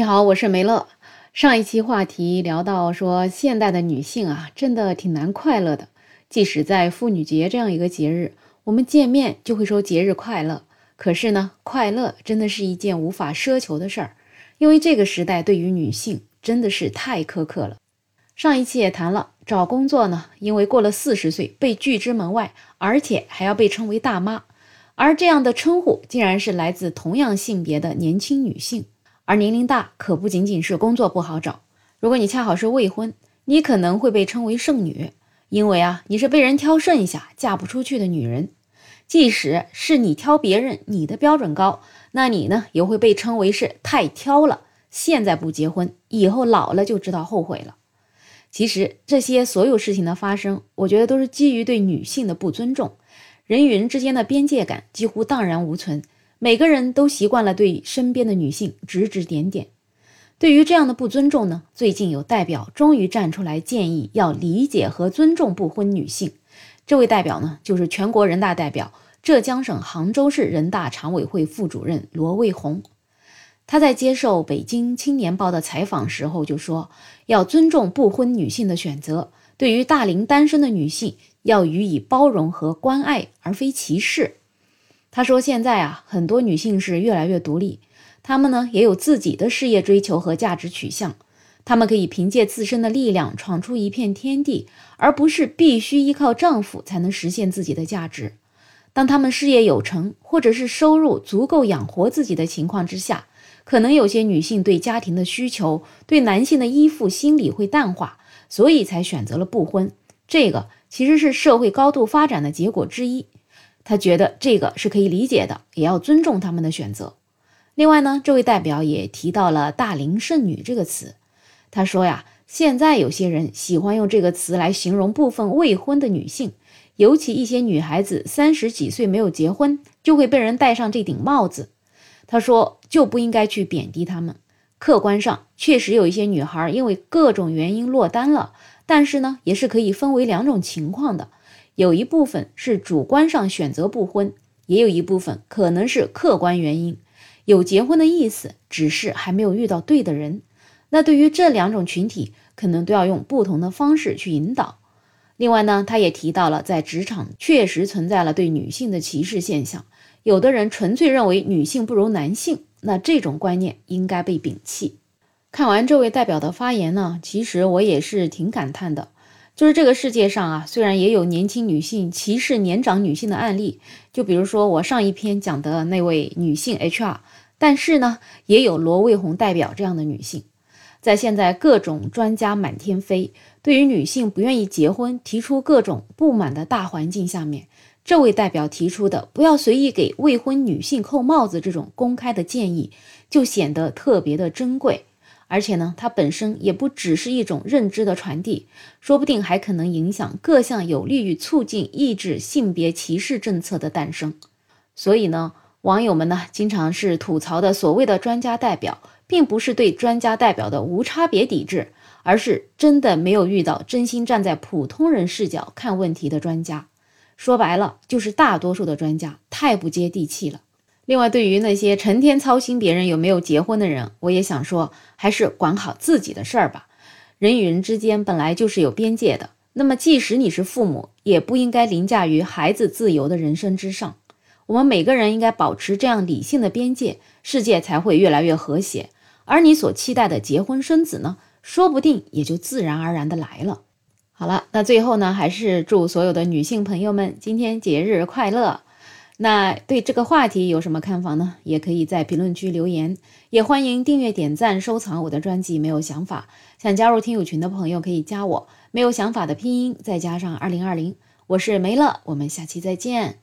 你好，我是梅乐。上一期话题聊到说，现代的女性啊，真的挺难快乐的。即使在妇女节这样一个节日，我们见面就会说节日快乐。可是呢，快乐真的是一件无法奢求的事儿，因为这个时代对于女性真的是太苛刻了。上一期也谈了，找工作呢，因为过了四十岁被拒之门外，而且还要被称为大妈，而这样的称呼竟然是来自同样性别的年轻女性。而年龄大可不仅仅是工作不好找，如果你恰好是未婚，你可能会被称为剩女，因为啊，你是被人挑剩下嫁不出去的女人。即使是你挑别人，你的标准高，那你呢也会被称为是太挑了。现在不结婚，以后老了就知道后悔了。其实这些所有事情的发生，我觉得都是基于对女性的不尊重，人与人之间的边界感几乎荡然无存。每个人都习惯了对身边的女性指指点点，对于这样的不尊重呢，最近有代表终于站出来建议要理解和尊重不婚女性。这位代表呢，就是全国人大代表、浙江省杭州市人大常委会副主任罗卫红。他在接受北京青年报的采访时候就说，要尊重不婚女性的选择，对于大龄单身的女性要予以包容和关爱，而非歧视。他说：“现在啊，很多女性是越来越独立，她们呢也有自己的事业追求和价值取向，她们可以凭借自身的力量闯出一片天地，而不是必须依靠丈夫才能实现自己的价值。当她们事业有成，或者是收入足够养活自己的情况之下，可能有些女性对家庭的需求、对男性的依附心理会淡化，所以才选择了不婚。这个其实是社会高度发展的结果之一。”他觉得这个是可以理解的，也要尊重他们的选择。另外呢，这位代表也提到了“大龄剩女”这个词。他说呀，现在有些人喜欢用这个词来形容部分未婚的女性，尤其一些女孩子三十几岁没有结婚，就会被人戴上这顶帽子。他说就不应该去贬低她们。客观上确实有一些女孩因为各种原因落单了，但是呢，也是可以分为两种情况的。有一部分是主观上选择不婚，也有一部分可能是客观原因，有结婚的意思，只是还没有遇到对的人。那对于这两种群体，可能都要用不同的方式去引导。另外呢，他也提到了，在职场确实存在了对女性的歧视现象，有的人纯粹认为女性不如男性，那这种观念应该被摒弃。看完这位代表的发言呢，其实我也是挺感叹的。就是这个世界上啊，虽然也有年轻女性歧视年长女性的案例，就比如说我上一篇讲的那位女性 HR，但是呢，也有罗卫红代表这样的女性。在现在各种专家满天飞，对于女性不愿意结婚提出各种不满的大环境下面，这位代表提出的不要随意给未婚女性扣帽子这种公开的建议，就显得特别的珍贵。而且呢，它本身也不只是一种认知的传递，说不定还可能影响各项有利于促进抑制性别歧视政策的诞生。所以呢，网友们呢经常是吐槽的所谓的专家代表，并不是对专家代表的无差别抵制，而是真的没有遇到真心站在普通人视角看问题的专家。说白了，就是大多数的专家太不接地气了。另外，对于那些成天操心别人有没有结婚的人，我也想说，还是管好自己的事儿吧。人与人之间本来就是有边界的，那么即使你是父母，也不应该凌驾于孩子自由的人生之上。我们每个人应该保持这样理性的边界，世界才会越来越和谐。而你所期待的结婚生子呢，说不定也就自然而然的来了。好了，那最后呢，还是祝所有的女性朋友们今天节日快乐。那对这个话题有什么看法呢？也可以在评论区留言，也欢迎订阅、点赞、收藏我的专辑。没有想法，想加入听友群的朋友可以加我。没有想法的拼音再加上二零二零，我是梅乐，我们下期再见。